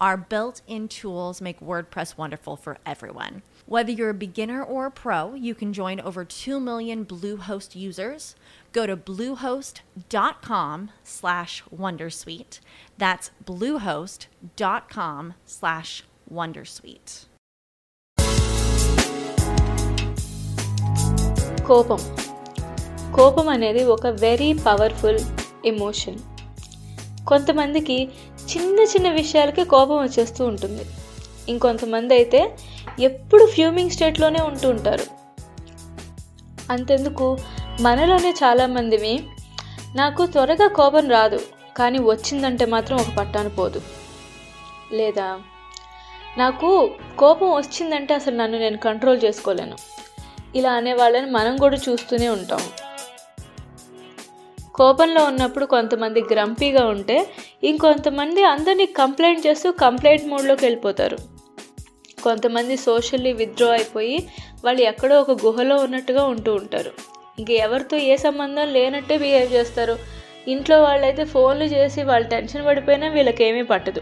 Our built in tools make WordPress wonderful for everyone. Whether you're a beginner or a pro, you can join over 2 million Bluehost users. Go to bluehost.com slash wondersuite. That's bluehost.com slash wondersuite. కోపం కోపం అనేది ఒక very powerful emotion కొంతమందికి చిన్న చిన్న విషయాలకే కోపం వచ్చేస్తూ ఉంటుంది. ఇంకొంతమంది అయితే ఎప్పుడు ఫ్యూమింగ్ స్టేట్లోనే ఉంటూ ఉంటారు. అంతెందుకు? మనలోనే చాలామందివి నాకు త్వరగా కోపం రాదు కానీ వచ్చిందంటే మాత్రం ఒక పట్టాను పోదు. లేదా? నాకు కోపం వచ్చిందంటే అసలు నన్ను నేను కంట్రోల్ చేసుకోలేను. ఇలా అనే వాళ్ళని మనం కూడా చూస్తూనే ఉంటాం. కోపంలో ఉన్నప్పుడు కొంతమంది గ్రంపీగా ఉంటే ఇంకొంతమంది అందరినీ కంప్లైంట్ చేస్తూ కంప్లైంట్ మోడ్లోకి వెళ్ళిపోతారు. కొంతమంది సోషల్లీ విత్డ్రా అయిపోయి వాళ్ళు ఎక్కడో ఒక గుహలో ఉన్నట్టుగా ఉంటూ ఉంటారు. ఇంక ఎవరితో ఏ సంబంధం లేనట్టే బిహేవ్ చేస్తారు. ఇంట్లో వాళ్ళైతే ఫోన్లు చేసి వాళ్ళు టెన్షన్ పడిపోయినా వీళ్ళకేమీ పట్టదు.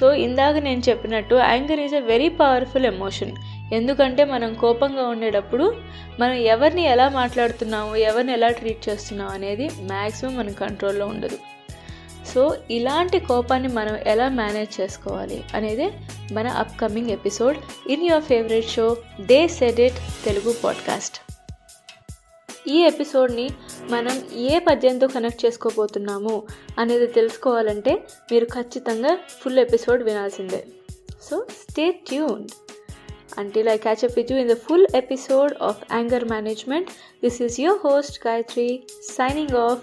So ఇందాక నేను చెప్పినట్టు anger is a very powerful emotion. ఎందుకంటే మనం కోపంగా ఉండేటప్పుడు మనం ఎవరిని ఎలా మాట్లాడుతున్నాము ఎవరిని ఎలా ట్రీట్ చేస్తున్నాం అనేది మ్యాక్సిమం మన కంట్రోల్లో ఉండదు. సో ఇలాంటి కోపాన్ని మనం ఎలా మేనేజ్ చేసుకోవాలి అనేది మన upcoming episode in your favourite show they said it Telugu podcast. ఈ ఎపిసోడ్ని మనం ఏ పద్యంతో కనెక్ట్ చేసుకోబోతున్నాము అనేది తెలుసుకోవాలంటే మీరు ఖచ్చితంగా ఫుల్ ఎపిసోడ్ వినాల్సిందే. సో స్టే ట్యూన్ అంటే like catch up with you in the full episode of anger management this is your host Gayatri signing off